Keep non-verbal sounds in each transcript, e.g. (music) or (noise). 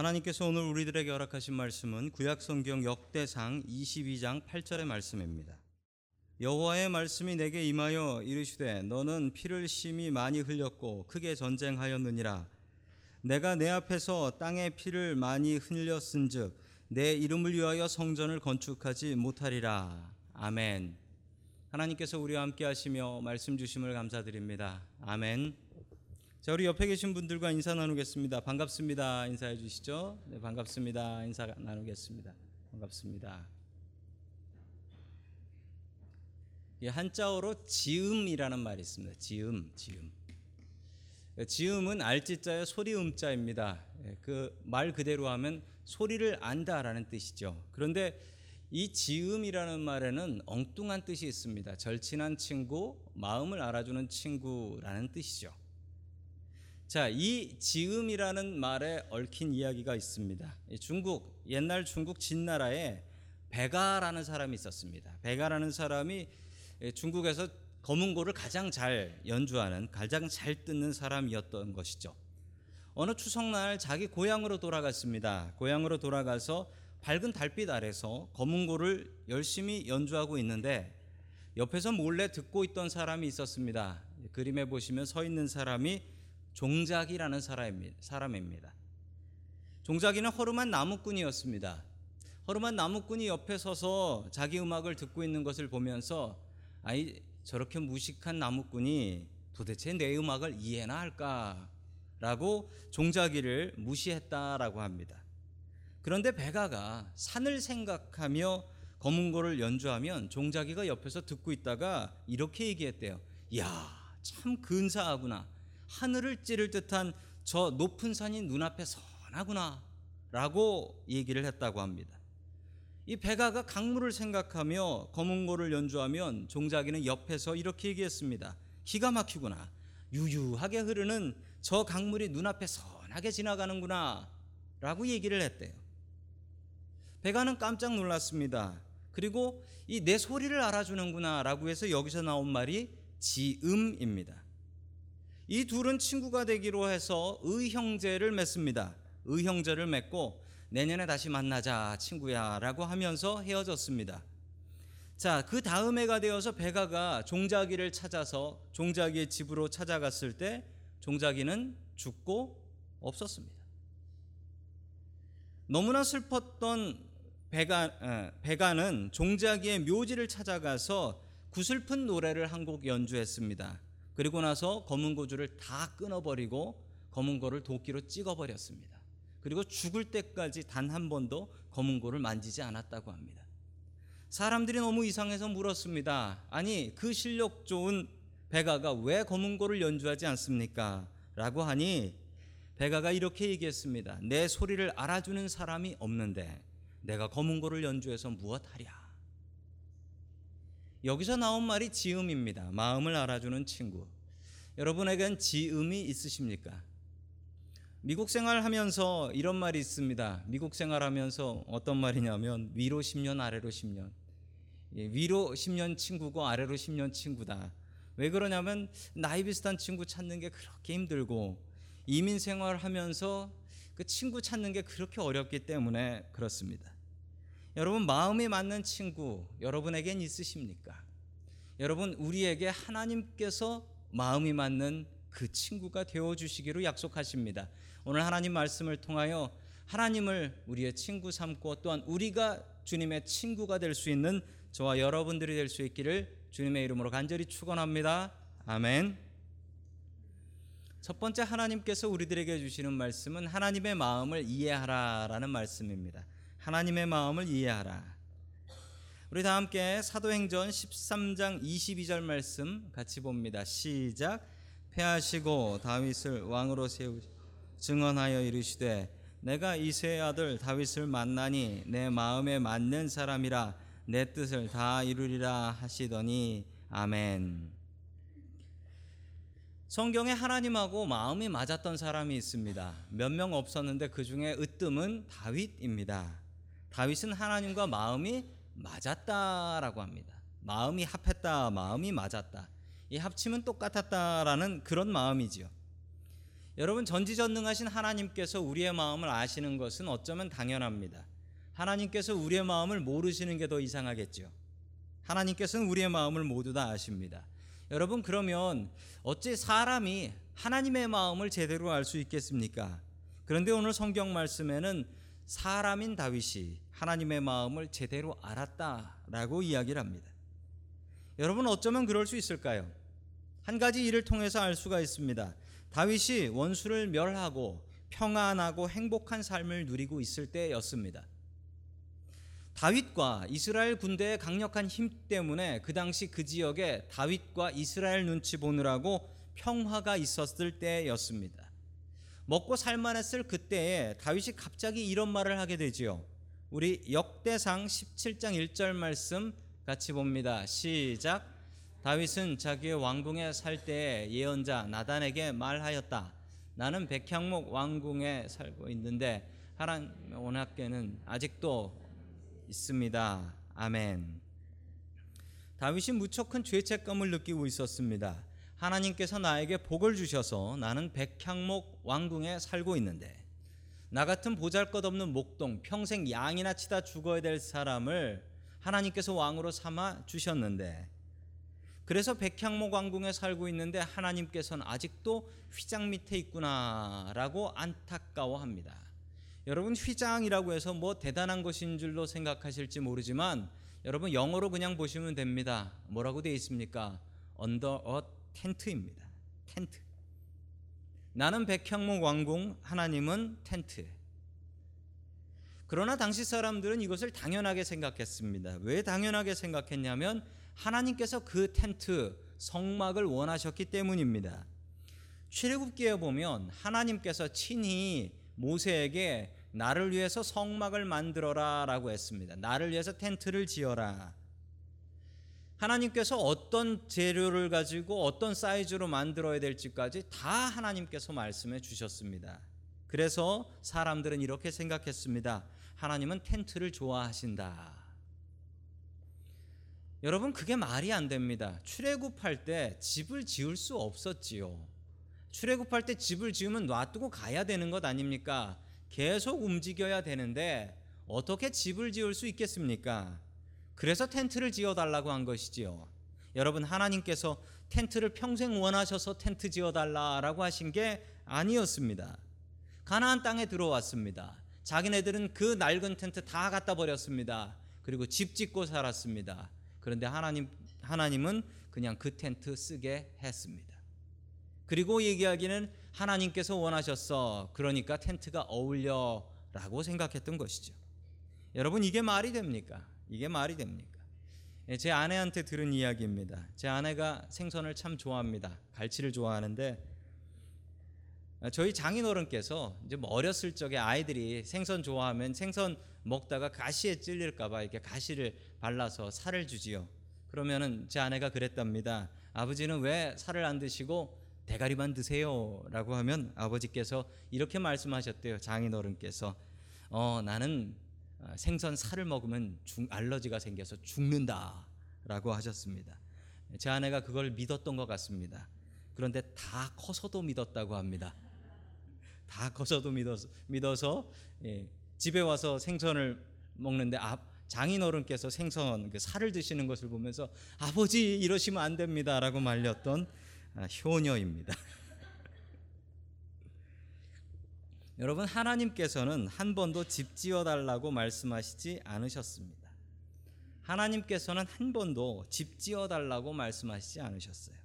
하나님께서 오늘 우리들에게 허락하신 말씀은 구약 성경 역대상 22장 8절의 말씀입니다. 여호와의 말씀이 내게 임하여 이르시되 너는 피를 심히 많이 흘렸고 크게 전쟁하였느니라 내가 내 앞에서 땅에 피를 많이 흘렸은즉 내 이름을 위하여 성전을 건축하지 못하리라 아멘. 하나님께서 우리와 함께 하시며 말씀 주심을 감사드립니다. 아멘. 자, 우리 옆에 계신 분들과 인사 나누겠습니다. 반갑습니다. 인사해 주시죠. 네, 반갑습니다. 인사 나누겠습니다. 반갑습니다. 이 한자어로 지음이라는 말이 있습니다. 지음, 지음. 지음은 알지자의 소리 음자입니다. 그 말 그대로 하면 소리를 안다라는 뜻이죠. 그런데 이 지음이라는 말에는 엉뚱한 뜻이 있습니다. 절친한 친구, 마음을 알아주는 친구라는 뜻이죠. 자, 이 지음이라는 말에 얽힌 이야기가 있습니다. 중국 옛날 중국 진나라에 베가라는 사람이 있었습니다. 베가라는 사람이 중국에서 검은고를 가장 잘 연주하는 가장 잘 듣는 사람이었던 것이죠. 어느 추석날 자기 고향으로 돌아갔습니다. 고향으로 돌아가서 밝은 달빛 아래서 검은고를 열심히 연주하고 있는데 옆에서 몰래 듣고 있던 사람이 있었습니다. 그림에 보시면 서 있는 사람이 종작이라는 사람입니다. 종작이는 허름한 나무꾼이었습니다. 허름한 나무꾼이 옆에 서서 자기 음악을 듣고 있는 것을 보면서 아이 저렇게 무식한 나무꾼이 도대체 내 음악을 이해나 할까라고 종작이를 무시했다라고 합니다. 그런데 베가가 산을 생각하며 검은고를 연주하면 종작이가 옆에서 듣고 있다가 이렇게 얘기했대요. 야, 참 근사하구나. 하늘을 찌를 듯한 저 높은 산이 눈앞에 선하구나. 라고 얘기를 했다고 합니다. 이 베가가 강물을 생각하며 검은고를 연주하면 종작이는 옆에서 이렇게 얘기했습니다. 기가 막히구나. 유유하게 흐르는 저 강물이 눈앞에 선하게 지나가는구나. 라고 얘기를 했대요. 베가는 깜짝 놀랐습니다. 그리고 이 내 소리를 알아주는구나 라고 해서 여기서 나온 말이 지음입니다. 이 둘은 친구가 되기로 해서 의형제를 맺습니다. 의형제를 맺고 내년에 다시 만나자 친구야 라고 하면서 헤어졌습니다. 자, 그 다음 해가 되어서 베가가 종자기를 찾아서 종자기의 집으로 찾아갔을 때 종자기는 죽고 없었습니다. 너무나 슬펐던 베가, 베가는 종자기의 묘지를 찾아가서 구슬픈 노래를 한 곡 연주했습니다. 그리고 나서 검은 고주를 다 끊어버리고 검은 고를 도끼로 찍어버렸습니다. 그리고 죽을 때까지 단 한 번도 검은 고를 만지지 않았다고 합니다. 사람들이 너무 이상해서 물었습니다. 아니 그 실력 좋은 베가가 왜 검은 고를 연주하지 않습니까? 라고 하니 베가가 이렇게 얘기했습니다. 내 소리를 알아주는 사람이 없는데 내가 검은 고를 연주해서 무엇하랴? 여기서 나온 말이 지음입니다. 마음을 알아주는 친구. 여러분에겐 지음이 있으십니까? 미국 생활하면서 이런 말이 있습니다. 미국 생활하면서 어떤 말이냐면 위로 10년 아래로 10년. 예, 위로 10년 친구고 아래로 10년 친구다. 왜 그러냐면 나이 비슷한 친구 찾는 게 그렇게 힘들고 이민 생활하면서 그 친구 찾는 게 그렇게 어렵기 때문에 그렇습니다. 여러분 마음이 맞는 친구 여러분에겐 있으십니까? 여러분 우리에게 하나님께서 마음이 맞는 그 친구가 되어 주시기로 약속하십니다. 오늘 하나님 말씀을 통하여 하나님을 우리의 친구 삼고 또한 우리가 주님의 친구가 될 수 있는 저와 여러분들이 될 수 있기를 주님의 이름으로 간절히 축원합니다. 아멘. 첫 번째 하나님께서 우리들에게 주시는 말씀은 하나님의 마음을 이해하라라는 말씀입니다. 하나님의 마음을 이해하라. 우리 다 함께 사도행전 13장 22절 말씀 같이 봅니다. 시작. 패하시고 다윗을 왕으로 세우 증언하여 이르시되 내가 이세의 아들 다윗을 만나니 내 마음에 맞는 사람이라 내 뜻을 다 이루리라 하시더니 아멘. 성경에 하나님하고 마음이 맞았던 사람이 있습니다. 몇 명 없었는데 그 중에 으뜸은 다윗입니다. 다윗은 하나님과 마음이 맞았다라고 합니다. 마음이 합했다, 마음이 맞았다. 이 합치면 똑같았다라는 그런 마음이지요. 여러분 전지전능하신 하나님께서 우리의 마음을 아시는 것은 어쩌면 당연합니다. 하나님께서 우리의 마음을 모르시는 게 더 이상하겠죠. 하나님께서는 우리의 마음을 모두 다 아십니다. 여러분 그러면 어찌 사람이 하나님의 마음을 제대로 알 수 있겠습니까? 그런데 오늘 성경 말씀에는 사람인 다윗이 하나님의 마음을 제대로 알았다라고 이야기를 합니다. 여러분 어쩌면 그럴 수 있을까요? 한 가지 일을 통해서 알 수가 있습니다. 다윗이 원수를 멸하고 평안하고 행복한 삶을 누리고 있을 때였습니다. 다윗과 이스라엘 군대의 강력한 힘 때문에 그 당시 그 지역에 다윗과 이스라엘 눈치 보느라고 평화가 있었을 때였습니다. 먹고 살만했을 그때에 다윗이 갑자기 이런 말을 하게 되지요. 우리 역대상 17장 1절 말씀 같이 봅니다. 시작. 다윗은 자기의 왕궁에 살 때에 예언자 나단에게 말하였다. 나는 백향목 왕궁에 살고 있는데 하나님 원학계는 아직도 있습니다. 아멘. 다윗이 무척 큰 죄책감을 느끼고 있었습니다. 하나님께서 나에게 복을 주셔서 나는 백향목 왕궁에 살고 있는데 나 같은 보잘것없는 목동 평생 양이나 치다 죽어야 될 사람을 하나님께서 왕으로 삼아 주셨는데 그래서 백향목 왕궁에 살고 있는데 하나님께서는 아직도 휘장 밑에 있구나라고 안타까워합니다. 여러분 휘장이라고 해서 뭐 대단한 것인 줄로 생각하실지 모르지만 여러분 영어로 그냥 보시면 됩니다. 뭐라고 되어 있습니까? under a 텐트입니다. 텐트. 나는 백향목 왕궁, 하나님은 텐트. 그러나 당시 사람들은 이것을 당연하게 생각했습니다. 왜 당연하게 생각했냐면 하나님께서 그 텐트 성막을 원하셨기 때문입니다. 출애굽기에 보면 하나님께서 친히 모세에게 나를 위해서 성막을 만들어라라고 했습니다. 나를 위해서 텐트를 지어라. 하나님께서 어떤 재료를 가지고 어떤 사이즈로 만들어야 될지까지 다 하나님께서 말씀해 주셨습니다. 그래서 사람들은 이렇게 생각했습니다. 하나님은 텐트를 좋아하신다. 여러분 그게 말이 안 됩니다. 출애굽할 때 집을 지을 수 없었지요. 출애굽할 때 집을 지으면 놔두고 가야 되는 것 아닙니까? 계속 움직여야 되는데 어떻게 집을 지을 수 있겠습니까? 그래서 텐트를 지어 달라고 한 것이지요. 여러분 하나님께서 텐트를 평생 원하셔서 텐트 지어 달라라고 하신 게 아니었습니다. 가나안 땅에 들어왔습니다. 자기네들은 그 낡은 텐트 다 갖다 버렸습니다. 그리고 집 짓고 살았습니다. 그런데 하나님 하나님은 그냥 그 텐트 쓰게 했습니다. 그리고 얘기하기는 하나님께서 원하셨어. 그러니까 텐트가 어울려라고 생각했던 것이죠. 여러분 이게 말이 됩니까? 이게 말이 됩니까? 예, 제 아내한테 들은 이야기입니다. 제 아내가 생선을 참 좋아합니다. 갈치를 좋아하는데 저희 장인어른께서 이제 뭐 어렸을 적에 아이들이 생선 좋아하면 생선 먹다가 가시에 찔릴까봐 이렇게 가시를 발라서 살을 주지요. 그러면은 제 아내가 그랬답니다. 아버지는 왜 살을 안 드시고 대가리만 드세요?라고 하면 아버지께서 이렇게 말씀하셨대요. 장인어른께서 어 나는 생선 살을 먹으면 중, 알러지가 생겨서 죽는다라고 하셨습니다. 제 아내가 그걸 믿었던 것 같습니다. 그런데 다 커서도 믿었다고 합니다. 다 커서도 믿어서, 믿어서 예, 집에 와서 생선을 먹는데 아, 장인어른께서 생선 그 살을 드시는 것을 보면서 아버지 이러시면 안 됩니다라고 말렸던 아, 효녀입니다. (laughs) 여러분 하나님께서는 한 번도 집 지어 달라고 말씀하시지 않으셨습니다. 하나님께서는 한 번도 집 지어 달라고 말씀하시지 않으셨어요.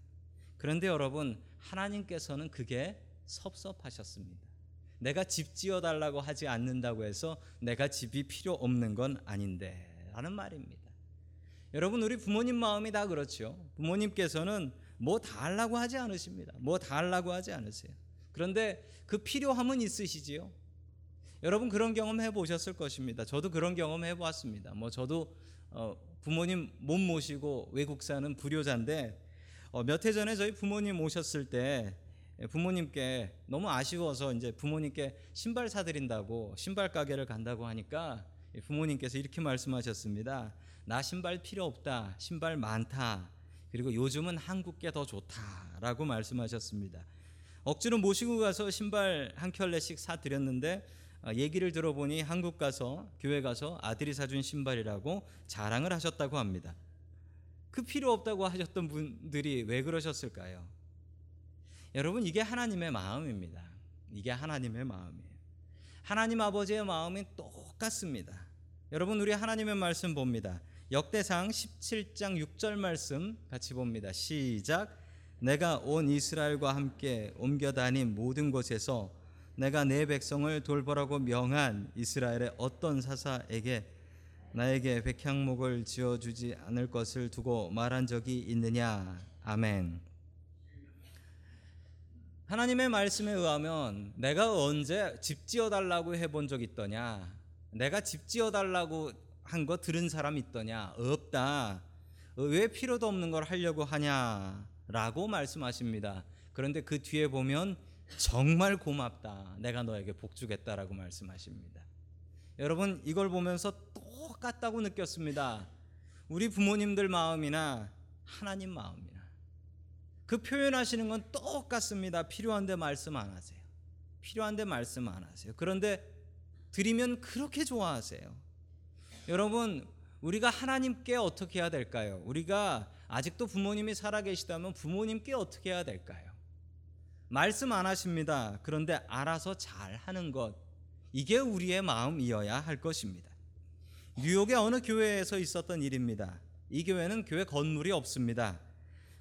그런데 여러분 하나님께서는 그게 섭섭하셨습니다. 내가 집 지어 달라고 하지 않는다고 해서 내가 집이 필요 없는 건 아닌데 라는 말입니다. 여러분 우리 부모님 마음이 다 그렇죠. 부모님께서는 뭐 달라고 하지 않으십니다. 뭐 달라고 하지 않으세요. 그런데 그 필요함은 있으시지요. 여러분 그런 경험 해보셨을 것입니다. 저도 그런 경험 해보았습니다. 뭐 저도 어 부모님 못 모시고 외국 사는 불효자인데 어 몇해 전에 저희 부모님 오셨을 때 부모님께 너무 아쉬워서 이제 부모님께 신발 사드린다고 신발 가게를 간다고 하니까 부모님께서 이렇게 말씀하셨습니다. 나 신발 필요 없다. 신발 많다. 그리고 요즘은 한국 게 더 좋다라고 말씀하셨습니다. 억지로 모시고 가서 신발 한 켤레씩 사 드렸는데 어, 얘기를 들어보니 한국 가서 교회 가서 아들이 사준 신발이라고 자랑을 하셨다고 합니다. 그 필요 없다고 하셨던 분들이 왜 그러셨을까요? 여러분 이게 하나님의 마음입니다. 이게 하나님의 마음이에요. 하나님 아버지의 마음이 똑같습니다. 여러분 우리 하나님의 말씀 봅니다. 역대상 17장 6절 말씀 같이 봅니다. 시작. 내가 온 이스라엘과 함께 옮겨 다닌 모든 곳에서 내가 내 백성을 돌보라고 명한 이스라엘의 어떤 사사에게 나에게 백향목을 지어 주지 않을 것을 두고 말한 적이 있느냐. 아멘. 하나님의 말씀에 의하면 내가 언제 집 지어 달라고 해본 적 있더냐? 내가 집 지어 달라고 한 거 들은 사람 있더냐? 없다. 왜 필요도 없는 걸 하려고 하냐 라고 말씀하십니다. 그런데 그 뒤에 보면 정말 고맙다. 내가 너에게 복 주겠다라고 말씀하십니다. 여러분 이걸 보면서 똑같다고 느꼈습니다. 우리 부모님들 마음이나 하나님 마음이나 그 표현하시는 건 똑같습니다. 필요한데 말씀 안 하세요. 필요한데 말씀 안 하세요. 그런데 드리면 그렇게 좋아하세요. 여러분 우리가 하나님께 어떻게 해야 될까요? 우리가 아직도 부모님이 살아 계시다면 부모님께 어떻게 해야 될까요? 말씀 안 하십니다. 그런데 알아서 잘 하는 것 이게 우리의 마음이어야 할 것입니다. 뉴욕의 어느 교회에서 있었던 일입니다. 이 교회는 교회 건물이 없습니다.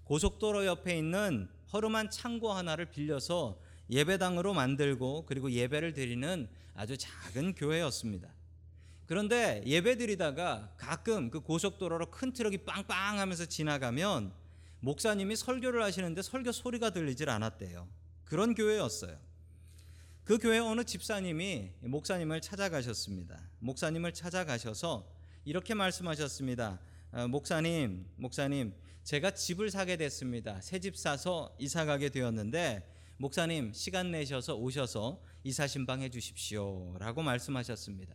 고속도로 옆에 있는 허름한 창고 하나를 빌려서 예배당으로 만들고 그리고 예배를 드리는 아주 작은 교회였습니다. 그런데 예배 드리다가 가끔 그 고속도로로 큰 트럭이 빵빵 하면서 지나가면 목사님이 설교를 하시는데 설교 소리가 들리질 않았대요. 그런 교회였어요. 그 교회 어느 집사님이 목사님을 찾아가셨습니다. 목사님을 찾아가셔서 이렇게 말씀하셨습니다. 아, 목사님, 목사님, 제가 집을 사게 됐습니다. 새 집 사서 이사 가게 되었는데 목사님 시간 내셔서 오셔서 이사 신방해 주십시오라고 말씀하셨습니다.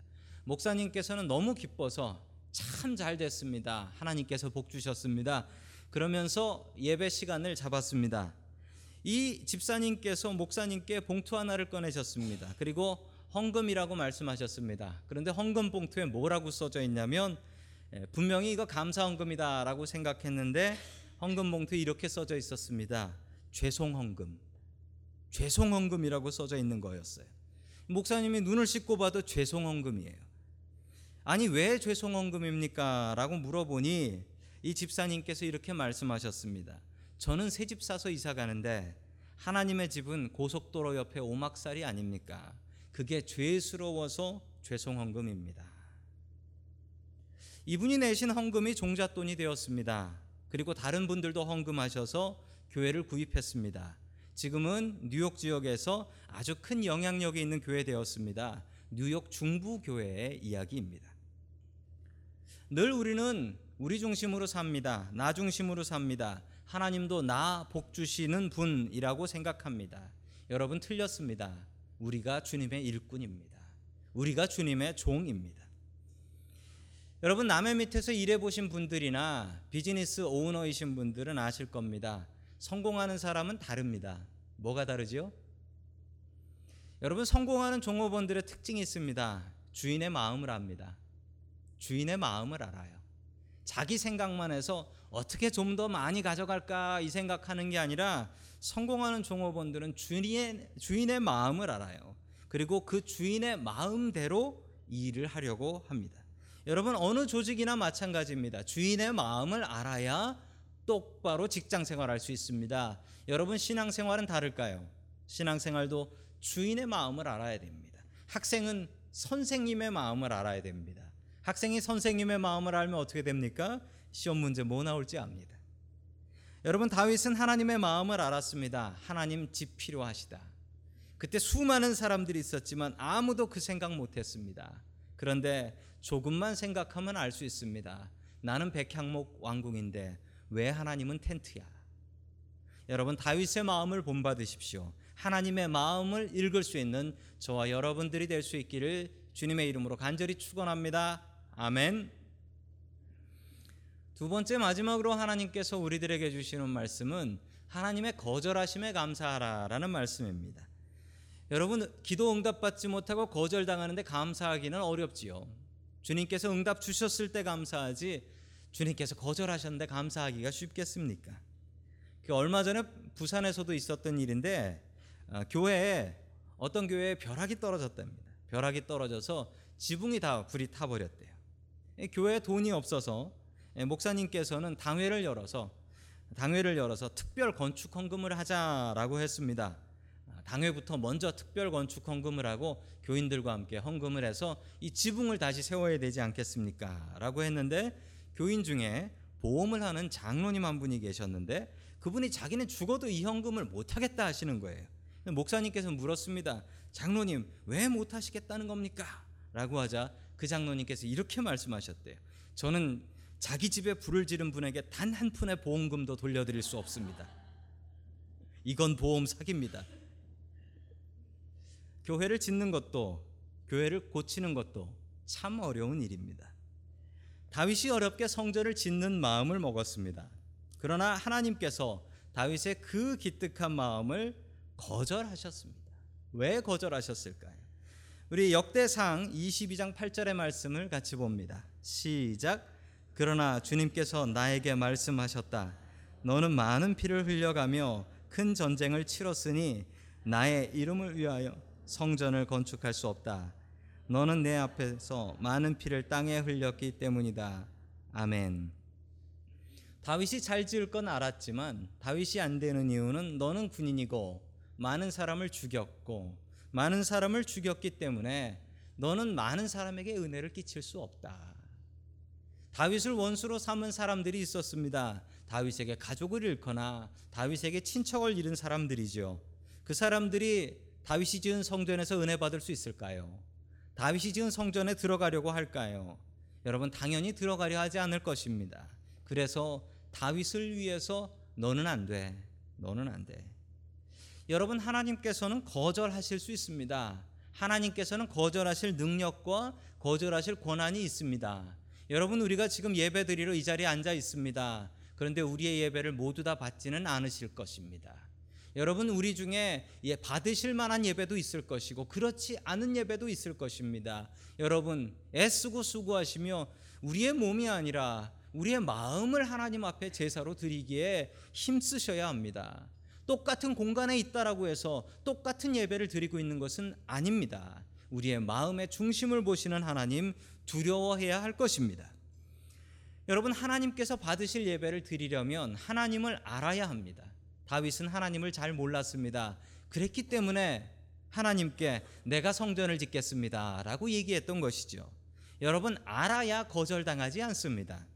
목사님께서는 너무 기뻐서 참 잘 됐습니다. 하나님께서 복 주셨습니다. 그러면서 예배 시간을 잡았습니다. 이 집사님께서 목사님께 봉투 하나를 꺼내셨습니다. 그리고 헌금이라고 말씀하셨습니다. 그런데 헌금 봉투에 뭐라고 써져 있냐면 예, 분명히 이거 감사 헌금이다라고 생각했는데 헌금 봉투에 이렇게 써져 있었습니다. 죄송 헌금. 죄송 헌금이라고 써져 있는 거였어요. 목사님이 눈을 씻고 봐도 죄송 헌금이에요. 아니 왜 죄송 헌금입니까? 라고 물어보니 이 집사님께서 이렇게 말씀하셨습니다. 저는 새 집 사서 이사 가는데 하나님의 집은 고속도로 옆에 오막살이 아닙니까? 그게 죄스러워서 죄송 헌금입니다. 이분이 내신 헌금이 종잣돈이 되었습니다. 그리고 다른 분들도 헌금하셔서 교회를 구입했습니다. 지금은 뉴욕 지역에서 아주 큰 영향력이 있는 교회 되었습니다. 뉴욕 중부 교회의 이야기입니다. 늘 우리는 우리 중심으로 삽니다. 나 중심으로 삽니다. 하나님도 나 복 주시는 분이라고 생각합니다. 여러분 틀렸습니다. 우리가 주님의 일꾼입니다. 우리가 주님의 종입니다. 여러분 남의 밑에서 일해 보신 분들이나 비즈니스 오너이신 분들은 아실 겁니다. 성공하는 사람은 다릅니다. 뭐가 다르죠? 여러분 성공하는 종업원들의 특징이 있습니다. 주인의 마음을 압니다. 주인의 마음을 알아요. 자기 생각만 해서 어떻게 좀 더 많이 가져갈까 이 생각하는 게 아니라 성공하는 종업원들은 주인의 주인의 마음을 알아요. 그리고 그 주인의 마음대로 일을 하려고 합니다. 여러분 어느 조직이나 마찬가지입니다. 주인의 마음을 알아야 똑바로 직장 생활할 수 있습니다. 여러분 신앙 생활은 다를까요? 신앙 생활도 주인의 마음을 알아야 됩니다. 학생은 선생님의 마음을 알아야 됩니다. 학생이 선생님의 마음을 알면 어떻게 됩니까? 시험 문제 뭐 나올지 압니다. 여러분 다윗은 하나님의 마음을 알았습니다. 하나님 집 필요하시다. 그때 수많은 사람들이 있었지만 아무도 그 생각 못 했습니다. 그런데 조금만 생각하면 알 수 있습니다. 나는 백향목 왕궁인데 왜 하나님은 텐트야? 여러분 다윗의 마음을 본받으십시오. 하나님의 마음을 읽을 수 있는 저와 여러분들이 될 수 있기를 주님의 이름으로 간절히 축원합니다. 아멘. 두 번째 마지막으로 하나님께서 우리들에게 주시는 말씀은 하나님의 거절하심에 감사하라라는 말씀입니다. 여러분 기도 응답받지 못하고 거절당하는데 감사하기는 어렵지요. 주님께서 응답 주셨을 때 감사하지 주님께서 거절하셨는데 감사하기가 쉽겠습니까? 그 얼마 전에 부산에서도 있었던 일인데 어, 교회에 어떤 교회에 벼락이 떨어졌답니다. 벼락이 떨어져서 지붕이 다 불이 타버렸대요. 교회에 돈이 없어서 목사님께서는 당회를 열어서 당회를 열어서 특별 건축 헌금을 하자라고 했습니다. 당회부터 먼저 특별 건축 헌금을 하고 교인들과 함께 헌금을 해서 이 지붕을 다시 세워야 되지 않겠습니까? 라고 했는데 교인 중에 보험을 하는 장로님 한 분이 계셨는데 그분이 자기는 죽어도 이 헌금을 못 하겠다 하시는 거예요. 목사님께서 물었습니다. 장로님, 왜 못 하시겠다는 겁니까? 라고 하자 그 장로님께서 이렇게 말씀하셨대요. 저는 자기 집에 불을 지른 분에게 단 한 푼의 보험금도 돌려드릴 수 없습니다. 이건 보험 사기입니다. 교회를 짓는 것도 교회를 고치는 것도 참 어려운 일입니다. 다윗이 어렵게 성전을 짓는 마음을 먹었습니다. 그러나 하나님께서 다윗의 그 기특한 마음을 거절하셨습니다. 왜 거절하셨을까요? 우리 역대상 22장 8절의 말씀을 같이 봅니다. 시작. 그러나 주님께서 나에게 말씀하셨다. 너는 많은 피를 흘려가며 큰 전쟁을 치렀으니 나의 이름을 위하여 성전을 건축할 수 없다. 너는 내 앞에서 많은 피를 땅에 흘렸기 때문이다. 아멘. 다윗이 잘 지을 건 알았지만 다윗이 안 되는 이유는 너는 군인이고 많은 사람을 죽였고 많은 사람을 죽였기 때문에 너는 많은 사람에게 은혜를 끼칠 수 없다. 다윗을 원수로 삼은 사람들이 있었습니다. 다윗에게 가족을 잃거나 다윗에게 친척을 잃은 사람들이죠. 그 사람들이 다윗이 지은 성전에서 은혜 받을 수 있을까요? 다윗이 지은 성전에 들어가려고 할까요? 여러분 당연히 들어가려 하지 않을 것입니다. 그래서 다윗을 위해서 너는 안 돼. 너는 안 돼. 여러분 하나님께서는 거절하실 수 있습니다. 하나님께서는 거절하실 능력과 거절하실 권한이 있습니다. 여러분 우리가 지금 예배 드리러 이 자리에 앉아 있습니다. 그런데 우리의 예배를 모두 다 받지는 않으실 것입니다. 여러분 우리 중에 예, 받으실 만한 예배도 있을 것이고 그렇지 않은 예배도 있을 것입니다. 여러분 애쓰고 수고하시며 우리의 몸이 아니라 우리의 마음을 하나님 앞에 제사로 드리기에 힘쓰셔야 합니다. 똑같은 공간에 있다라고 해서 똑같은 예배를 드리고 있는 것은 아닙니다. 우리의 마음의 중심을 보시는 하나님 두려워해야 할 것입니다. 여러분 하나님께서 받으실 예배를 드리려면 하나님을 알아야 합니다. 다윗은 하나님을 잘 몰랐습니다. 그랬기 때문에 하나님께 내가 성전을 짓겠습니다라고 얘기했던 것이죠. 여러분 알아야 거절당하지 않습니다.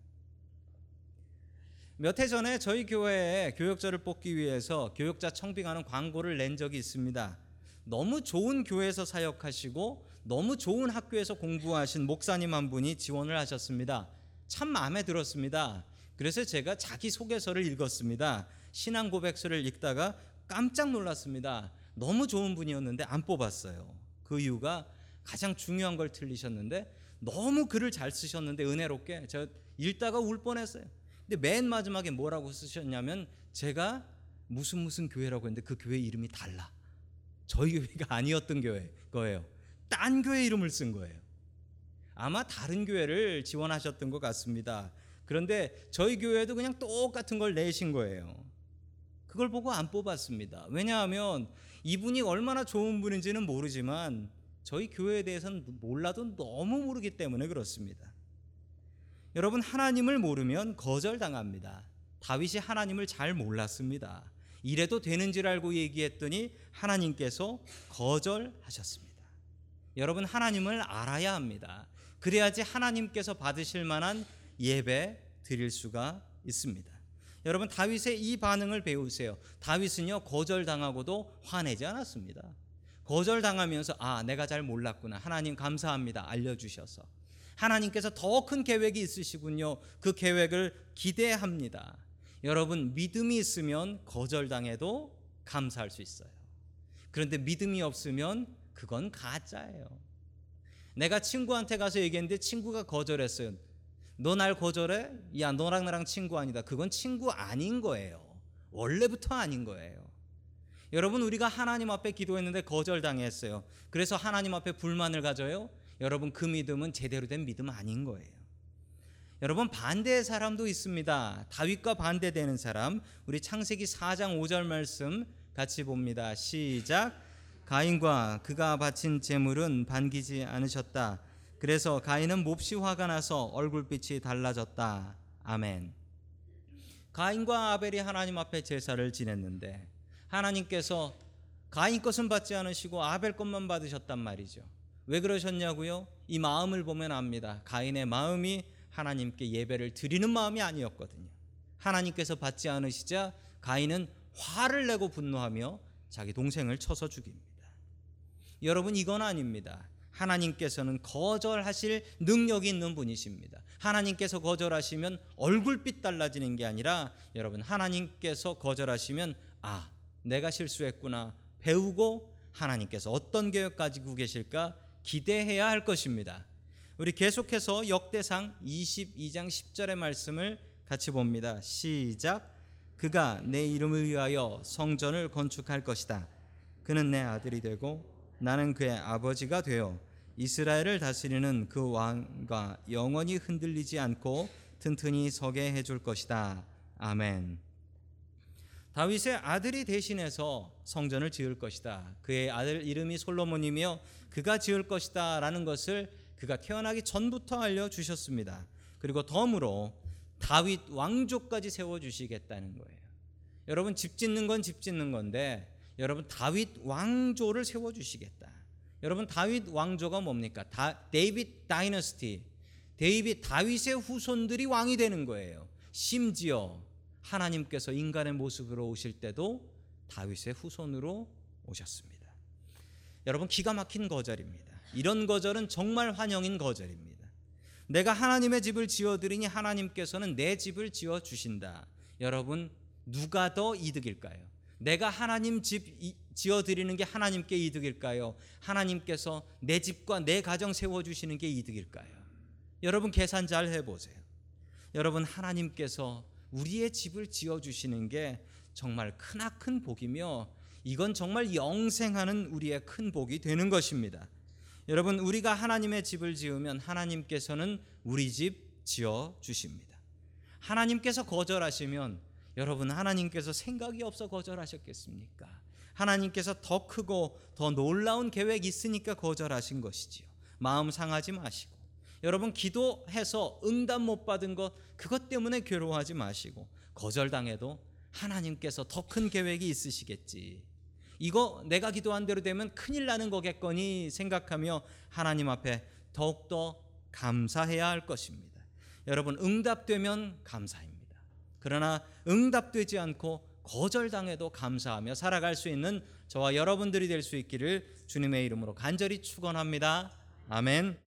몇 해 전에 저희 교회에 교역자를 뽑기 위해서 교역자 청빙하는 광고를 낸 적이 있습니다. 너무 좋은 교회에서 사역하시고 너무 좋은 학교에서 공부하신 목사님 한 분이 지원을 하셨습니다. 참 마음에 들었습니다. 그래서 제가 자기 소개서를 읽었습니다. 신앙 고백서를 읽다가 깜짝 놀랐습니다. 너무 좋은 분이었는데 안 뽑았어요. 그 이유가 가장 중요한 걸 틀리셨는데 너무 글을 잘 쓰셨는데 은혜롭게 제가 읽다가 울 뻔했어요. 근데 맨 마지막에 뭐라고 쓰셨냐면 제가 무슨 무슨 교회라고 했는데 그 교회 이름이 달라. 저희 교회가 (laughs) 아니었던 교회 거예요. 딴 교회 이름을 쓴 거예요. 아마 다른 교회를 지원하셨던 것 같습니다. 그런데 저희 교회도 그냥 똑같은 걸 내신 거예요. 그걸 보고 안 뽑았습니다. 왜냐하면 이분이 얼마나 좋은 분인지는 모르지만 저희 교회에 대해서는 몰라도 너무 모르기 때문에 그렇습니다. 여러분 하나님을 모르면 거절당합니다. 다윗이 하나님을 잘 몰랐습니다. 이래도 되는 줄 알고 얘기했더니 하나님께서 거절하셨습니다. 여러분 하나님을 알아야 합니다. 그래야지 하나님께서 받으실 만한 예배 드릴 수가 있습니다. 여러분 다윗의 이 반응을 배우세요. 다윗은요 거절당하고도 화내지 않았습니다. 거절당하면서 아 내가 잘 몰랐구나 하나님 감사합니다 알려주셔서 하나님께서 더 큰 계획이 있으시군요. 그 계획을 기대합니다. 여러분 믿음이 있으면 거절당해도 감사할 수 있어요. 그런데 믿음이 없으면 그건 가짜예요. 내가 친구한테 가서 얘기했는데 친구가 거절했어요. 너 날 거절해? 야, 너랑 나랑 친구 아니다. 그건 친구 아닌 거예요. 원래부터 아닌 거예요. 여러분 우리가 하나님 앞에 기도했는데 거절당했어요. 그래서 하나님 앞에 불만을 가져요. 여러분 그 믿음은 제대로 된 믿음 아닌 거예요. 여러분 반대의 사람도 있습니다. 다윗과 반대되는 사람. 우리 창세기 4장 5절 말씀 같이 봅니다. 시작. 가인과 그가 바친 제물은 반기지 않으셨다. 그래서 가인은 몹시 화가 나서 얼굴빛이 달라졌다. 아멘. 가인과 아벨이 하나님 앞에 제사를 지냈는데 하나님께서 가인 것은 받지 않으시고 아벨 것만 받으셨단 말이죠. 왜 그러셨냐고요? 이 마음을 보면 압니다. 가인의 마음이 하나님께 예배를 드리는 마음이 아니었거든요. 하나님께서 받지 않으시자 가인은 화를 내고 분노하며 자기 동생을 쳐서 죽입니다. 여러분 이건 아닙니다. 하나님께서는 거절하실 능력이 있는 분이십니다. 하나님께서 거절하시면 얼굴빛 달라지는 게 아니라 여러분 하나님께서 거절하시면 아 내가 실수했구나 배우고 하나님께서 어떤 계획 가지고 계실까 기대해야 할 것입니다. 우리 계속해서 역대상 22장 10절의 말씀을 같이 봅니다. 시작. 그가 내 이름을 위하여 성전을 건축할 것이다. 그는 내 아들이 되고 나는 그의 아버지가 되어 이스라엘을 다스리는 그 왕과 영원히 흔들리지 않고 튼튼히 서게 해줄 것이다. 아멘. 다윗의 아들이 대신해서 성전을 지을 것이다. 그의 아들 이름이 솔로몬이며 그가 지을 것이다라는 것을 그가 태어나기 전부터 알려 주셨습니다. 그리고 덤으로 다윗 왕조까지 세워 주시겠다는 거예요. 여러분 집 짓는 건 집 짓는 건데 여러분 다윗 왕조를 세워 주시겠다. 여러분 다윗 왕조가 뭡니까? 다 David Dynasty. David 다윗의 후손들이 왕이 되는 거예요. 심지어 하나님께서 인간의 모습으로 오실 때도 다윗의 후손으로 오셨습니다. 여러분 기가 막힌 거절입니다. 이런 거절은 정말 환영인 거절입니다. 내가 하나님의 집을 지어 드리니 하나님께서는 내 집을 지어 주신다. 여러분 누가 더 이득일까요? 내가 하나님 집 지어 드리는 게 하나님께 이득일까요? 하나님께서 내 집과 내 가정 세워 주시는 게 이득일까요? 여러분 계산 잘 해 보세요. 여러분 하나님께서 우리의 집을 지어 주시는 게 정말 크나큰 복이며 이건 정말 영생하는 우리의 큰 복이 되는 것입니다. 여러분 우리가 하나님의 집을 지으면 하나님께서는 우리 집 지어 주십니다. 하나님께서 거절하시면 여러분 하나님께서 생각이 없어 거절하셨겠습니까? 하나님께서 더 크고 더 놀라운 계획이 있으니까 거절하신 것이지요. 마음 상하지 마시고 여러분 기도해서 응답 못 받은 것 그것 때문에 괴로워하지 마시고 거절당해도 하나님께서 더 큰 계획이 있으시겠지. 이거 내가 기도한 대로 되면 큰일 나는 거겠거니 생각하며 하나님 앞에 더욱더 감사해야 할 것입니다. 여러분 응답되면 감사입니다. 그러나 응답되지 않고 거절당해도 감사하며 살아갈 수 있는 저와 여러분들이 될 수 있기를 주님의 이름으로 간절히 축원합니다. 아멘.